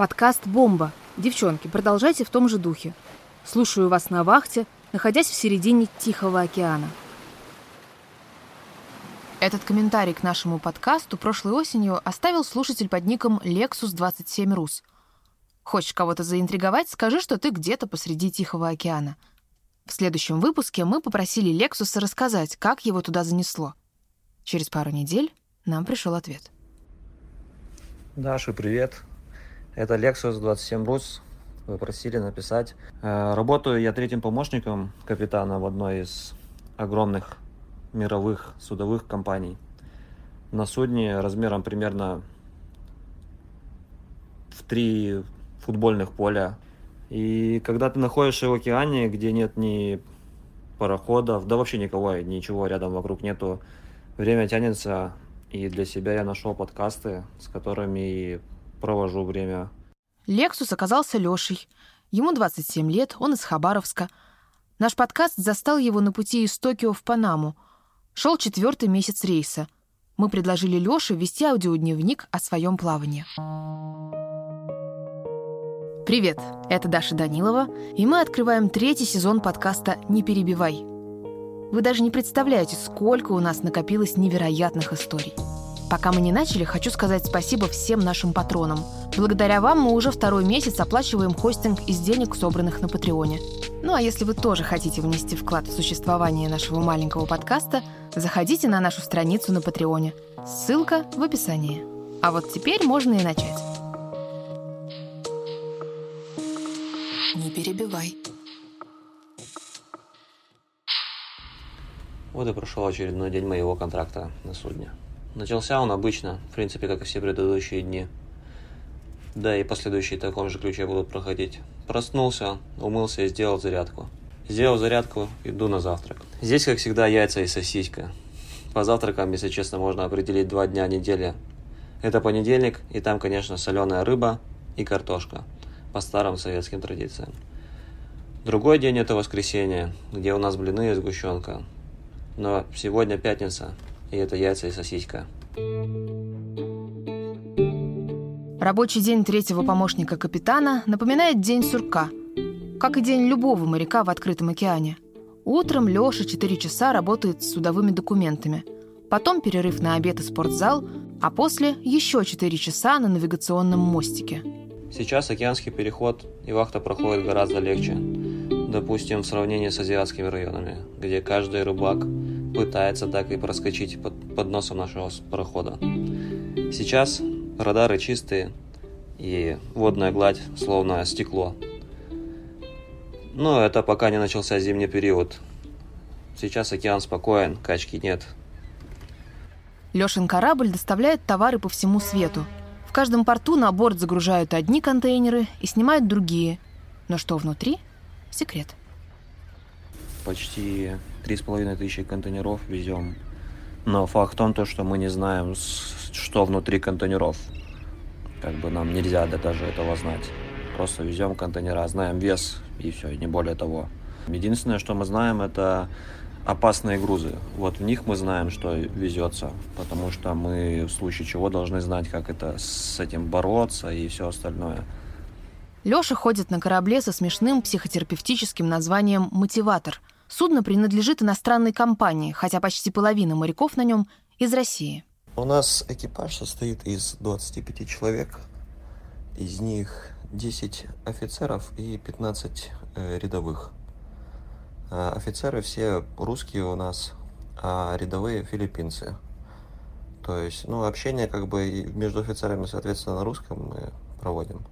Подкаст «Бомба». Девчонки, продолжайте в том же духе. Слушаю вас на вахте, находясь в середине Тихого океана. Этот комментарий к нашему подкасту прошлой осенью оставил слушатель под ником Lexus27Rus. Хочешь кого-то заинтриговать, скажи, что ты где-то посреди Тихого океана. В следующем выпуске мы попросили Лексуса рассказать, как его туда занесло. Через пару недель нам пришел ответ. Даша, привет. Это Lexus 27 Rus. Вы просили написать. Э, работаю я третьим помощником капитана в одной из огромных мировых судовых компаний. На судне размером примерно в три футбольных поля. И когда ты находишься в океане, где нет ни пароходов, да вообще никого, ничего рядом вокруг нету, время тянется, и для себя я нашел подкасты, с которыми провожу время. Лексус оказался Лешей. Ему 27 лет, он из Хабаровска. Наш подкаст застал его на пути из Токио в Панаму. Шел четвертый месяц рейса. Мы предложили Леше вести аудиодневник о своем плавании. Привет, это Даша Данилова, и мы открываем третий сезон подкаста «Не перебивай». Вы даже не представляете, сколько у нас накопилось невероятных историй. Пока мы не начали, хочу сказать спасибо всем нашим патронам. Благодаря вам мы уже второй месяц оплачиваем хостинг из денег, собранных на Патреоне. Ну а если вы тоже хотите внести вклад в существование нашего маленького подкаста, заходите на нашу страницу на Патреоне. Ссылка в описании. А вот теперь можно и начать. Не перебивай. Вот и прошел очередной день моего контракта на судне. Начался он обычно, в принципе, как и все предыдущие дни. Да и последующие в таком же ключе будут проходить. Проснулся, умылся и сделал зарядку. Сделал зарядку, иду на завтрак. Здесь, как всегда, яйца и сосиска. По завтракам, если честно, можно определить два дня недели. Это понедельник, и там, конечно, соленая рыба и картошка. По старым советским традициям. Другой день это воскресенье, где у нас блины и сгущенка. Но сегодня пятница, и это яйца и сосиска. Рабочий день третьего помощника капитана напоминает день сурка, как и день любого моряка в открытом океане. Утром Леша 4 часа работает с судовыми документами, потом перерыв на обед и спортзал, а после еще 4 часа на навигационном мостике. Сейчас океанский переход и вахта проходит гораздо легче. Допустим, в сравнении с азиатскими районами, где каждый рыбак пытается так и проскочить под, под носом нашего парохода. Сейчас радары чистые и водная гладь словно стекло. Но это пока не начался зимний период. Сейчас океан спокоен, качки нет. Лешин корабль доставляет товары по всему свету. В каждом порту на борт загружают одни контейнеры и снимают другие. Но что внутри – секрет. Почти три с половиной тысячи контейнеров везем. Но факт в том, то, что мы не знаем, что внутри контейнеров. Как бы нам нельзя даже этого знать. Просто везем контейнера, знаем вес и все, не более того. Единственное, что мы знаем, это опасные грузы. Вот в них мы знаем, что везется, потому что мы в случае чего должны знать, как это с этим бороться и все остальное. Лёша ходит на корабле со смешным психотерапевтическим названием «Мотиватор», Судно принадлежит иностранной компании, хотя почти половина моряков на нем из России. У нас экипаж состоит из 25 человек. Из них 10 офицеров и 15 э, рядовых. А офицеры все русские у нас, а рядовые филиппинцы. То есть, ну, общение как бы между офицерами, соответственно, на русском мы проводим,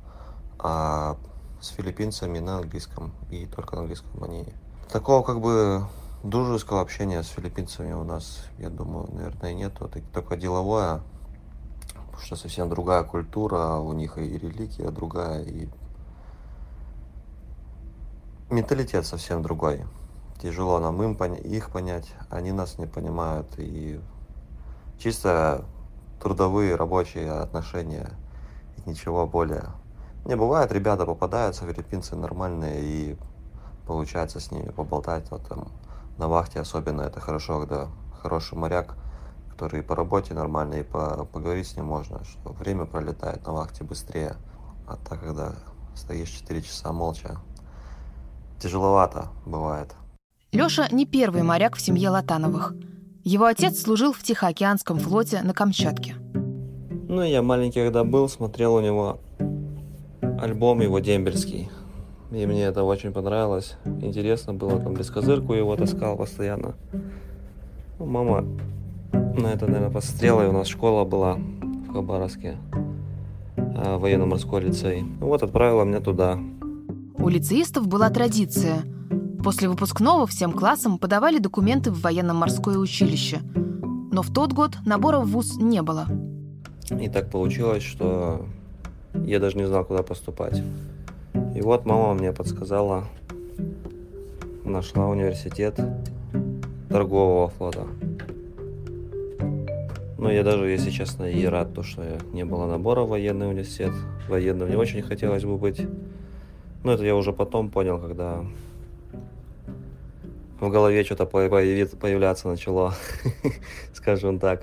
а с филиппинцами на английском. И только на английском они Такого как бы дружеского общения с филиппинцами у нас, я думаю, наверное, нету. Только деловое, потому что совсем другая культура, у них и религия другая, и менталитет совсем другой. Тяжело нам им их понять, они нас не понимают. И чисто трудовые, рабочие отношения и ничего более. Не бывает, ребята попадаются, филиппинцы нормальные, и получается с ними поболтать. Вот там на вахте особенно это хорошо, когда хороший моряк, который по работе нормально и по, поговорить с ним можно, что время пролетает на вахте быстрее. А так, когда стоишь 4 часа молча, тяжеловато бывает. Лёша не первый моряк в семье Латановых. Его отец служил в Тихоокеанском флоте на Камчатке. Ну, я маленький, когда был, смотрел у него альбом его дембельский. И мне это очень понравилось. Интересно было, там бескозырку его таскал постоянно. Ну, мама на это, наверное, посмотрела, и у нас школа была в Хабаровске, а, военно-морской лицей. Ну, вот отправила меня туда. У лицеистов была традиция – После выпускного всем классам подавали документы в военно-морское училище. Но в тот год набора в ВУЗ не было. И так получилось, что я даже не знал, куда поступать. И вот мама мне подсказала, нашла университет торгового флота. Но я даже, если честно, и рад, то, что не было набора в военный университет. Военным не очень хотелось бы быть. Но это я уже потом понял, когда в голове что-то появляться начало, скажем так,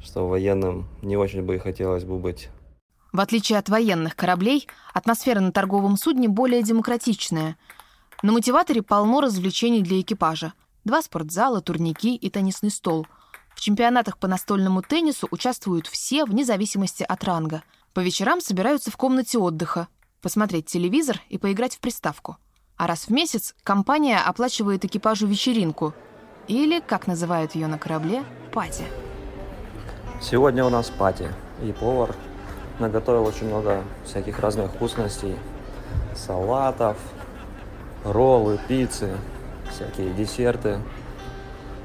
что военным не очень бы и хотелось бы быть. В отличие от военных кораблей, атмосфера на торговом судне более демократичная. На мотиваторе полно развлечений для экипажа. Два спортзала, турники и теннисный стол. В чемпионатах по настольному теннису участвуют все, вне зависимости от ранга. По вечерам собираются в комнате отдыха, посмотреть телевизор и поиграть в приставку – а раз в месяц компания оплачивает экипажу вечеринку, или, как называют ее на корабле, пати. Сегодня у нас пати, и повар наготовил очень много всяких разных вкусностей, салатов, роллы, пиццы, всякие десерты.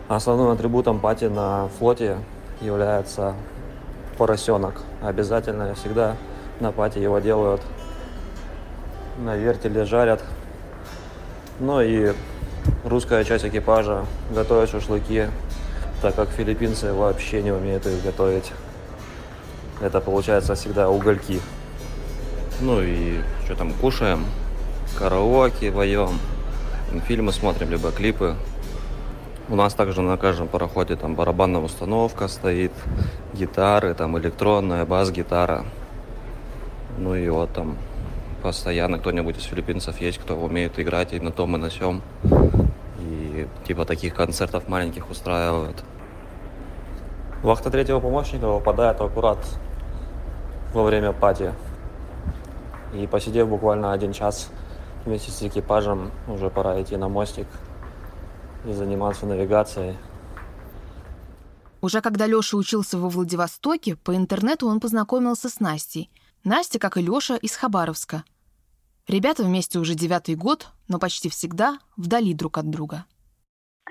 Основным атрибутом пати на флоте является поросенок. Обязательно всегда на пати его делают на вертеле жарят ну и русская часть экипажа готовит шашлыки, так как филиппинцы вообще не умеют их готовить. Это получается всегда угольки. Ну и что там, кушаем, караоке поем, фильмы смотрим, либо клипы. У нас также на каждом пароходе там барабанная установка стоит, гитары, там электронная, бас-гитара. Ну и вот там постоянно кто-нибудь из филиппинцев есть, кто умеет играть и на том, и на сём. И типа таких концертов маленьких устраивают. Вахта третьего помощника выпадает аккурат во время пати. И посидев буквально один час вместе с экипажем, уже пора идти на мостик и заниматься навигацией. Уже когда Лёша учился во Владивостоке, по интернету он познакомился с Настей. Настя, как и Лёша, из Хабаровска. Ребята вместе уже девятый год, но почти всегда вдали друг от друга.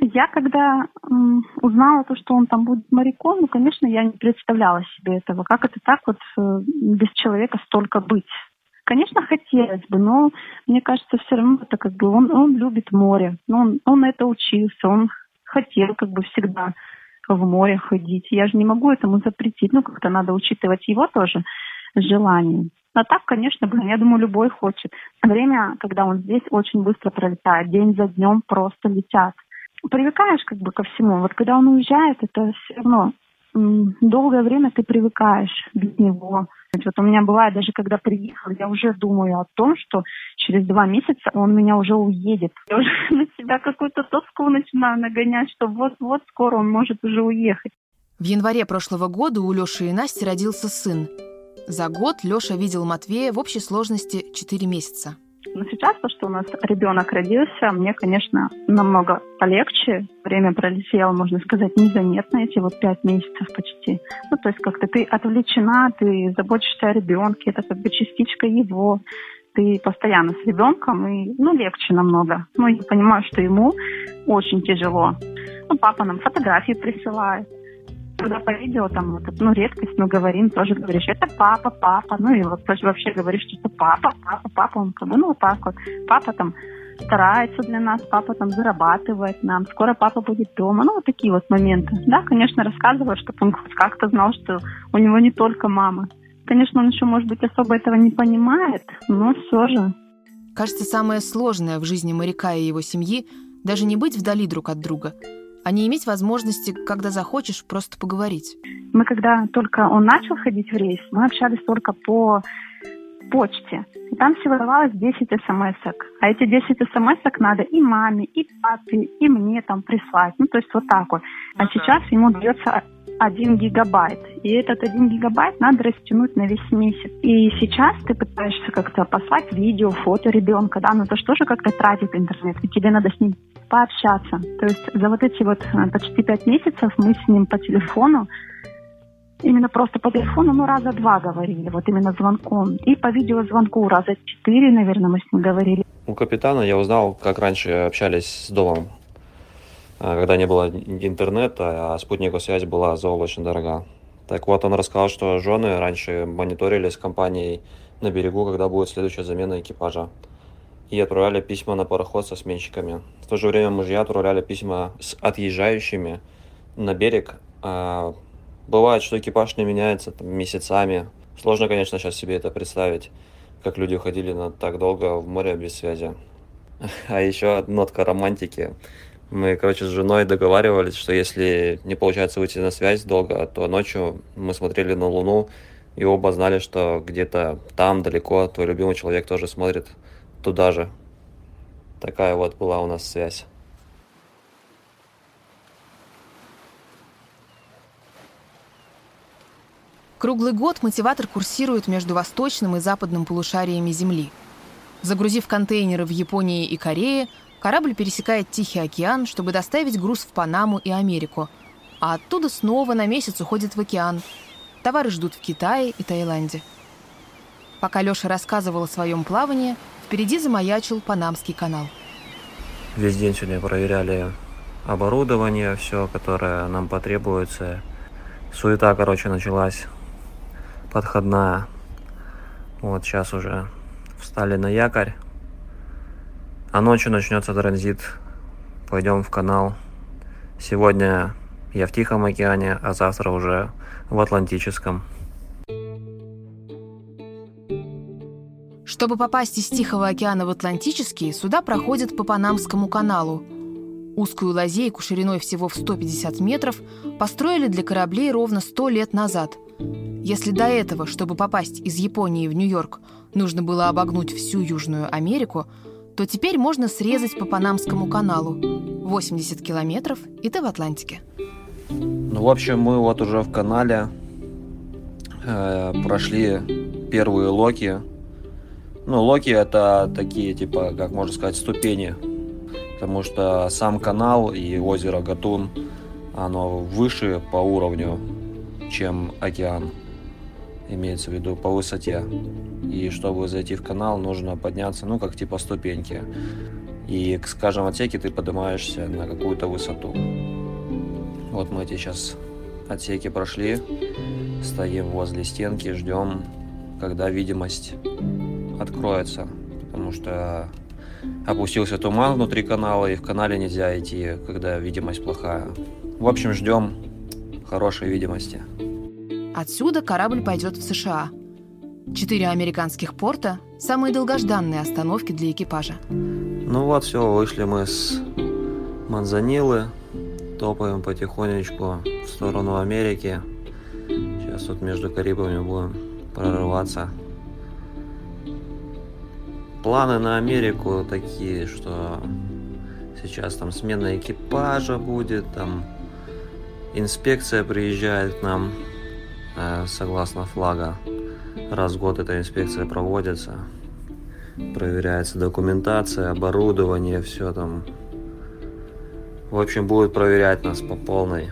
Я когда м, узнала то, что он там будет моряком, ну, конечно, я не представляла себе этого. Как это так вот э, без человека столько быть? Конечно, хотелось бы, но мне кажется, все равно это как бы он, он любит море, но он, он это учился, он хотел как бы всегда в море ходить. Я же не могу этому запретить, ну как-то надо учитывать его тоже желание. А так, конечно, блин, я думаю, любой хочет. Время, когда он здесь, очень быстро пролетает. День за днем просто летят. Привыкаешь как бы ко всему. Вот когда он уезжает, это все равно долгое время ты привыкаешь без него. Вот у меня бывает, даже когда приехал, я уже думаю о том, что через два месяца он меня уже уедет. Я уже на себя какую-то тоску начинаю нагонять, что вот-вот скоро он может уже уехать. В январе прошлого года у Лёши и Насти родился сын. За год Лёша видел Матвея в общей сложности 4 месяца. Но сейчас то, что у нас ребенок родился, мне, конечно, намного полегче. Время пролетело, можно сказать, незаметно, эти вот пять месяцев почти. Ну, то есть как-то ты отвлечена, ты заботишься о ребенке, это как бы частичка его. Ты постоянно с ребенком, и, ну, легче намного. Ну, я понимаю, что ему очень тяжело. Ну, папа нам фотографии присылает когда по видео там вот, ну, редкость, но говорим, тоже говоришь, это папа, папа, ну и вот тоже вообще говоришь, что папа, папа, папа, он как бы, ну вот так вот, папа там старается для нас, папа там зарабатывает нам, скоро папа будет дома, ну вот такие вот моменты. Да, конечно, рассказываю, чтобы он как-то знал, что у него не только мама. Конечно, он еще, может быть, особо этого не понимает, но все же. Кажется, самое сложное в жизни моряка и его семьи даже не быть вдали друг от друга, а не иметь возможности, когда захочешь, просто поговорить. Мы когда только он начал ходить в рейс, мы общались только по почте. И там всего давалось 10 смс -ок. А эти 10 смс надо и маме, и папе, и мне там прислать. Ну, то есть вот так вот. А сейчас ему дается 1 гигабайт. И этот 1 гигабайт надо растянуть на весь месяц. И сейчас ты пытаешься как-то послать видео, фото ребенка, да, но это же тоже как-то тратит интернет, и тебе надо с ним пообщаться. То есть за вот эти вот э, почти пять месяцев мы с ним по телефону именно просто по телефону, ну, раза два говорили, вот именно звонком. И по видеозвонку раза четыре, наверное, мы с ним говорили. У капитана я узнал, как раньше общались с домом, а, когда не было интернета, а спутниковая связь была заоблачно дорога. Так вот, он рассказал, что жены раньше мониторили с компанией на берегу, когда будет следующая замена экипажа. И отправляли письма на пароход со сменщиками. В то же время мужья отправляли письма с отъезжающими на берег, а Бывает, что экипаж не меняется там, месяцами. Сложно, конечно, сейчас себе это представить, как люди уходили на так долго в море без связи. А еще нотка романтики. Мы, короче, с женой договаривались, что если не получается выйти на связь долго, то ночью мы смотрели на Луну, и оба знали, что где-то там, далеко, твой любимый человек тоже смотрит туда же. Такая вот была у нас связь. Круглый год мотиватор курсирует между восточным и западным полушариями Земли. Загрузив контейнеры в Японии и Корее, корабль пересекает Тихий океан, чтобы доставить груз в Панаму и Америку, а оттуда снова на месяц уходит в океан. Товары ждут в Китае и Таиланде. Пока Леша рассказывал о своем плавании, впереди замаячил Панамский канал. Весь день сегодня проверяли оборудование, все, которое нам потребуется. Суета, короче, началась подходная. Вот сейчас уже встали на якорь. А ночью начнется транзит. Пойдем в канал. Сегодня я в Тихом океане, а завтра уже в Атлантическом. Чтобы попасть из Тихого океана в Атлантический, суда проходят по Панамскому каналу. Узкую лазейку шириной всего в 150 метров построили для кораблей ровно 100 лет назад – если до этого, чтобы попасть из Японии в Нью-Йорк, нужно было обогнуть всю Южную Америку, то теперь можно срезать по Панамскому каналу 80 километров, и ты в Атлантике. Ну, в общем, мы вот уже в канале э, прошли первые локи. Ну, локи это такие, типа, как можно сказать, ступени. Потому что сам канал и озеро Гатун, оно выше по уровню, чем океан имеется в виду по высоте. И чтобы зайти в канал, нужно подняться, ну, как типа ступеньки. И к каждом отсеке ты поднимаешься на какую-то высоту. Вот мы эти сейчас отсеки прошли, стоим возле стенки, ждем, когда видимость откроется. Потому что опустился туман внутри канала, и в канале нельзя идти, когда видимость плохая. В общем, ждем хорошей видимости. Отсюда корабль пойдет в США. Четыре американских порта – самые долгожданные остановки для экипажа. Ну вот, все, вышли мы с Манзанилы, топаем потихонечку в сторону Америки. Сейчас тут между Карибами будем прорываться. Планы на Америку такие, что сейчас там смена экипажа будет, там инспекция приезжает к нам Э, согласно флага. Раз в год эта инспекция проводится. Проверяется документация, оборудование, все там. В общем, будет проверять нас по полной.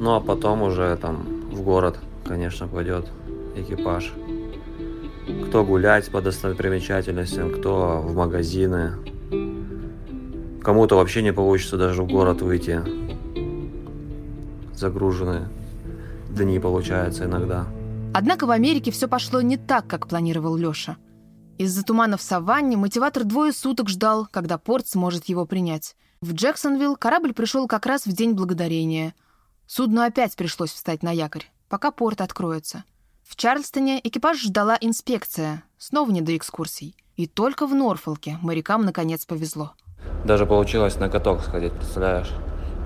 Ну а потом уже там в город, конечно, пойдет экипаж. Кто гулять по достопримечательностям, кто в магазины. Кому-то вообще не получится даже в город выйти. Загруженные дни получается иногда. Однако в Америке все пошло не так, как планировал Леша. Из-за тумана в саванне мотиватор двое суток ждал, когда порт сможет его принять. В Джексонвилл корабль пришел как раз в День Благодарения. Судну опять пришлось встать на якорь, пока порт откроется. В Чарльстоне экипаж ждала инспекция, снова не до экскурсий. И только в Норфолке морякам наконец повезло. Даже получилось на каток сходить, представляешь?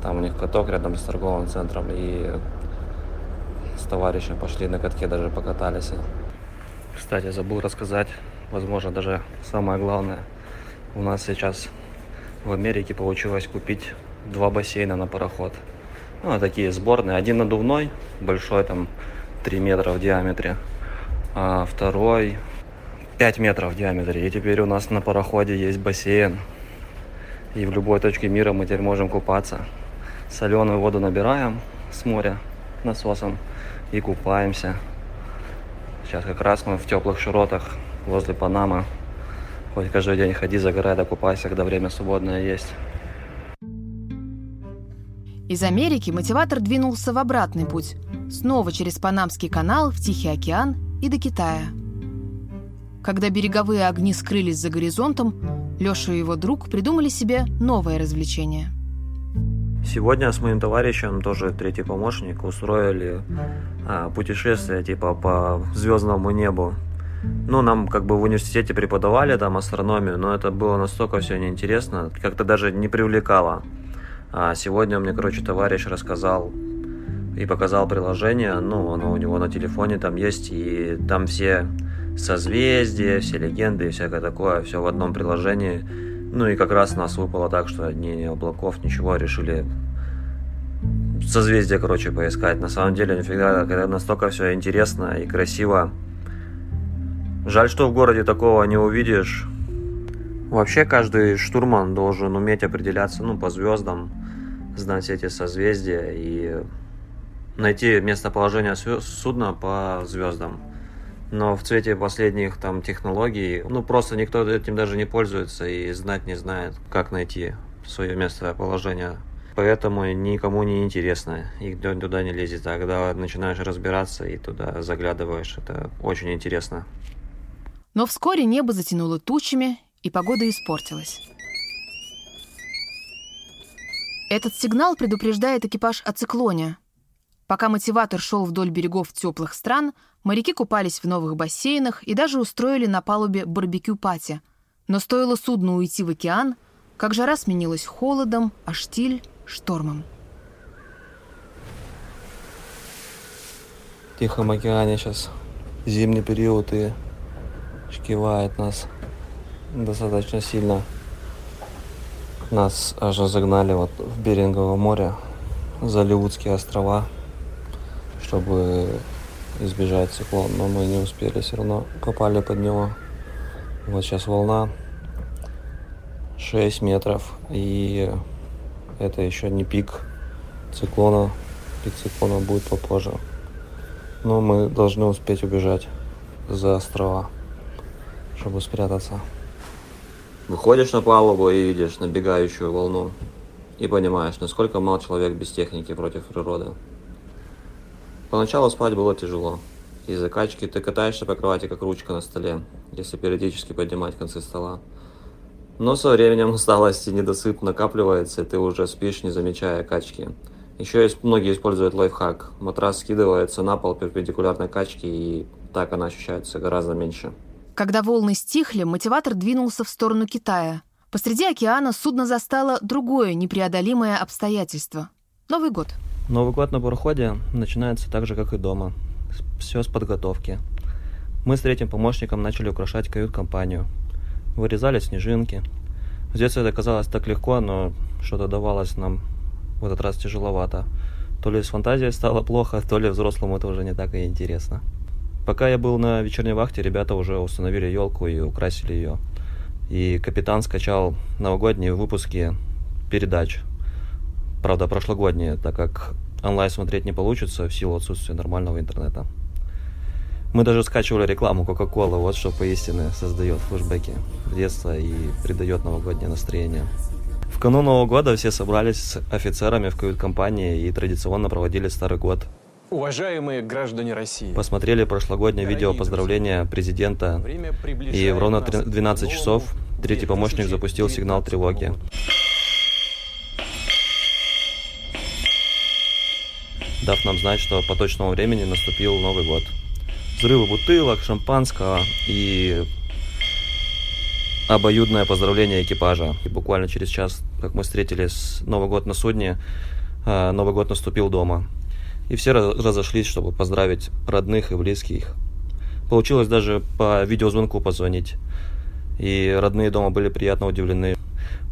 Там у них каток рядом с торговым центром, и с товарищем пошли на катке, даже покатались. Кстати, забыл рассказать, возможно, даже самое главное. У нас сейчас в Америке получилось купить два бассейна на пароход. Ну, такие сборные. Один надувной, большой, там 3 метра в диаметре, а второй 5 метров в диаметре. И теперь у нас на пароходе есть бассейн. И в любой точке мира мы теперь можем купаться. Соленую воду набираем с моря насосом и купаемся. Сейчас как раз мы в теплых широтах возле Панамы. Хоть каждый день ходи, загорай, да купайся, когда время свободное есть. Из Америки мотиватор двинулся в обратный путь, снова через Панамский канал в Тихий океан и до Китая. Когда береговые огни скрылись за горизонтом, Леша и его друг придумали себе новое развлечение. Сегодня с моим товарищем, тоже третий помощник, устроили а, путешествие типа по звездному небу. Ну, нам как бы в университете преподавали там астрономию, но это было настолько все неинтересно, как-то даже не привлекало. А сегодня мне, короче, товарищ рассказал и показал приложение, ну, оно у него на телефоне там есть, и там все созвездия, все легенды и всякое такое, все в одном приложении. Ну и как раз нас выпало так, что ни облаков, ничего, решили созвездия, короче, поискать. На самом деле, нифига, когда настолько все интересно и красиво. Жаль, что в городе такого не увидишь. Вообще, каждый штурман должен уметь определяться, ну, по звездам, знать эти созвездия и найти местоположение судна по звездам. Но в цвете последних там технологий, ну просто никто этим даже не пользуется и знать не знает, как найти свое местоположение. Поэтому никому не интересно, и туда не лезет. А когда начинаешь разбираться и туда заглядываешь, это очень интересно. Но вскоре небо затянуло тучами, и погода испортилась. Этот сигнал предупреждает экипаж о циклоне. Пока мотиватор шел вдоль берегов теплых стран, моряки купались в новых бассейнах и даже устроили на палубе барбекю-пати. Но стоило судну уйти в океан, как жара сменилась холодом, а штиль — штормом. В Тихом океане сейчас зимний период и шкивает нас достаточно сильно. Нас аж загнали вот в Беринговое море, Заливудские острова, чтобы избежать циклон, но мы не успели, все равно попали под него. Вот сейчас волна 6 метров, и это еще не пик циклона. Пик циклона будет попозже. Но мы должны успеть убежать за острова, чтобы спрятаться. Выходишь на палубу и видишь набегающую волну. И понимаешь, насколько мал человек без техники против природы. Поначалу спать было тяжело. Из-за качки ты катаешься по кровати, как ручка на столе, если периодически поднимать концы стола. Но со временем усталость и недосып накапливается, и ты уже спишь, не замечая качки. Еще многие используют лайфхак. Матрас скидывается на пол перпендикулярной качки, и так она ощущается гораздо меньше. Когда волны стихли, мотиватор двинулся в сторону Китая. Посреди океана судно застало другое непреодолимое обстоятельство — Новый год. Новый год на пароходе начинается так же, как и дома. Все с подготовки. Мы с третьим помощником начали украшать кают-компанию. Вырезали снежинки. В детстве это казалось так легко, но что-то давалось нам в этот раз тяжеловато. То ли с фантазией стало плохо, то ли взрослому это уже не так и интересно. Пока я был на вечерней вахте, ребята уже установили елку и украсили ее. И капитан скачал новогодние выпуски передач. Правда, прошлогодние, так как онлайн смотреть не получится в силу отсутствия нормального интернета. Мы даже скачивали рекламу Кока-Колы, вот что поистине создает флешбеки в детство и придает новогоднее настроение. В канун Нового года все собрались с офицерами в кают-компании и традиционно проводили Старый год – Уважаемые граждане России. Посмотрели прошлогоднее видео поздравления президента. И в ровно 12 часов третий помощник запустил сигнал тревоги. Дав нам знать, что по точному времени наступил Новый год. Взрывы бутылок, шампанского и обоюдное поздравление экипажа. И буквально через час, как мы встретили Новый год на судне, а, Новый год наступил дома и все разошлись, чтобы поздравить родных и близких. Получилось даже по видеозвонку позвонить. И родные дома были приятно удивлены.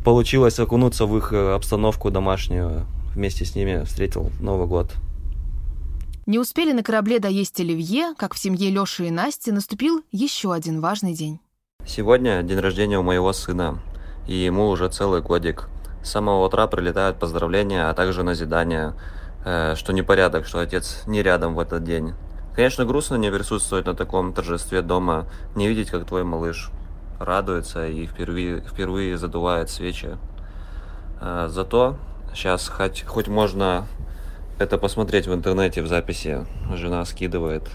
Получилось окунуться в их э, обстановку домашнюю. Вместе с ними встретил Новый год. Не успели на корабле доесть оливье, как в семье Лёши и Насти наступил еще один важный день. Сегодня день рождения у моего сына, и ему уже целый годик. С самого утра прилетают поздравления, а также назидания, что непорядок, что отец не рядом в этот день. Конечно, грустно не присутствовать на таком торжестве дома, не видеть, как твой малыш радуется и впервые, впервые задувает свечи. Э, зато сейчас хоть, хоть можно это посмотреть в интернете в записи. Жена скидывает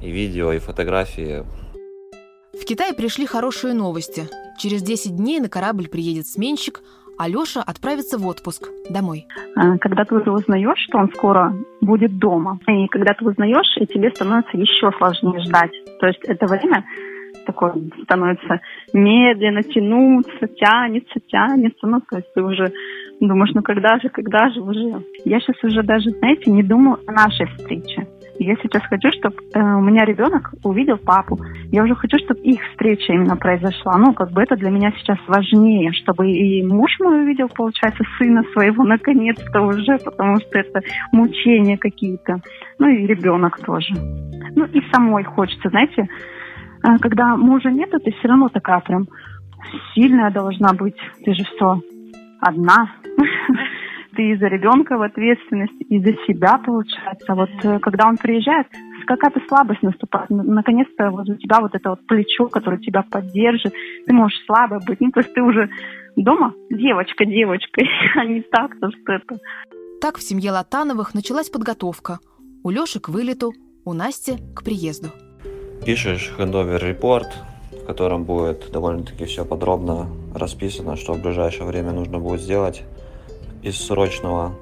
и видео, и фотографии. В Китай пришли хорошие новости. Через 10 дней на корабль приедет сменщик, а Леша отправится в отпуск домой. А, когда ты уже узнаешь, что он скоро будет дома, и когда ты узнаешь, и тебе становится еще сложнее ждать. То есть это время такое становится медленно тянуться, тянется, тянется. Ну, то есть ты уже думаешь, ну когда же, когда же уже. Я сейчас уже даже, знаете, не думаю о нашей встрече. Я сейчас хочу, чтобы э, у меня ребенок увидел папу. Я уже хочу, чтобы их встреча именно произошла. Ну, как бы это для меня сейчас важнее, чтобы и муж мой увидел, получается, сына своего наконец-то уже, потому что это мучения какие-то. Ну и ребенок тоже. Ну и самой хочется, знаете, э, когда мужа нет, ты все равно такая прям сильная должна быть. Ты же все одна. ты и за ребенка в ответственности, и за себя, получается. Вот э, когда он приезжает, какая-то слабость наступает. Наконец-то вот у тебя вот это вот плечо, которое тебя поддержит. Ты можешь слабо быть. Ну, то есть ты уже дома девочка девочкой, а не так, то что это. Так в семье Латановых началась подготовка. У Леши к вылету, у Насти к приезду. Пишешь хендовер репорт, в котором будет довольно-таки все подробно расписано, что в ближайшее время нужно будет сделать из срочного.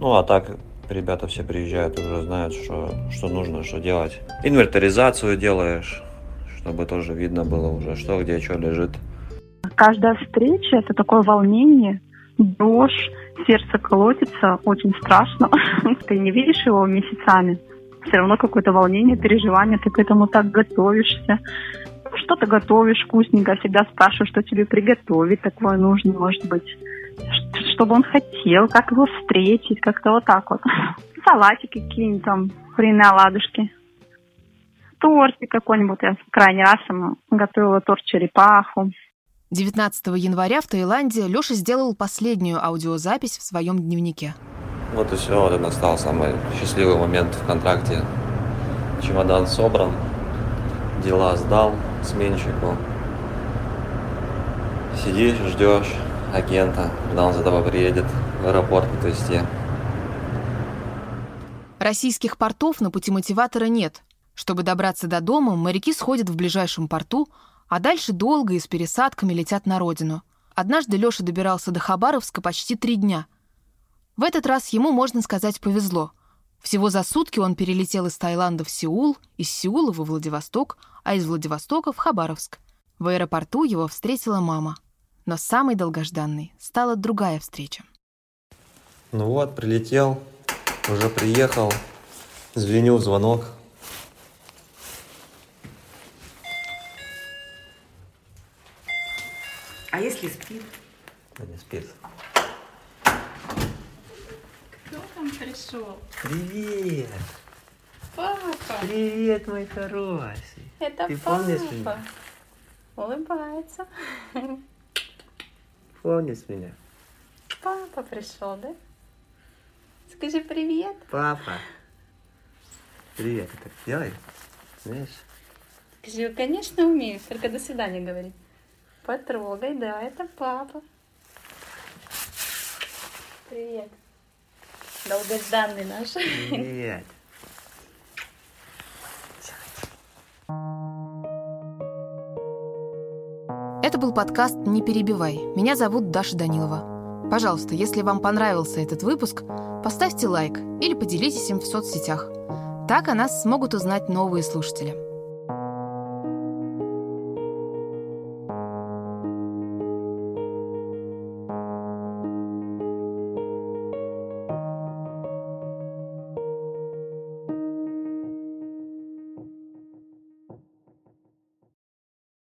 Ну, а так ребята все приезжают уже знают, что, что нужно, что делать. Инвентаризацию делаешь, чтобы тоже видно было уже, что где, что лежит. Каждая встреча – это такое волнение, дрожь, сердце колотится, очень страшно. Ты не видишь его месяцами, все равно какое-то волнение, переживание, ты к этому так готовишься. Что-то готовишь вкусненько, всегда спрашиваешь, что тебе приготовить такое нужно, может быть чтобы он хотел, как его встретить, как-то вот так вот. Салатики какие-нибудь там, куриные оладушки. Тортик какой-нибудь. Я крайний раз ему готовила торт черепаху. 19 января в Таиланде Леша сделал последнюю аудиозапись в своем дневнике. Вот и все, вот это настал самый счастливый момент в контракте. Чемодан собран, дела сдал сменщику. Сидишь, ждешь, агента, когда он за тобой приедет в аэропорт отвезти. Российских портов на пути мотиватора нет. Чтобы добраться до дома, моряки сходят в ближайшем порту, а дальше долго и с пересадками летят на родину. Однажды Лёша добирался до Хабаровска почти три дня. В этот раз ему, можно сказать, повезло. Всего за сутки он перелетел из Таиланда в Сеул, из Сеула во Владивосток, а из Владивостока в Хабаровск. В аэропорту его встретила мама. Но самой долгожданной стала другая встреча. Ну вот, прилетел, уже приехал, звеню в звонок. А если спит? Да не спит. Кто там пришел? Привет! Папа! Привет, мой хороший! Это Ты папа! помнишь меня? Улыбается. Помнишь меня? Папа пришел, да? Скажи привет. Папа! Привет, ты так делай? Знаешь? Скажи, конечно, умею, только до свидания говорить. Потрогай, да, это папа. Привет. Долгожданный наш. Привет! Это был подкаст «Не перебивай». Меня зовут Даша Данилова. Пожалуйста, если вам понравился этот выпуск, поставьте лайк или поделитесь им в соцсетях. Так о нас смогут узнать новые слушатели.